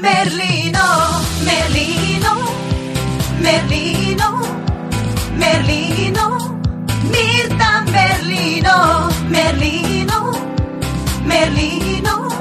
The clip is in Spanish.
Merlino, Merlino, Merlino, Merlino, Mirta Merlino, Merlino, Merlino.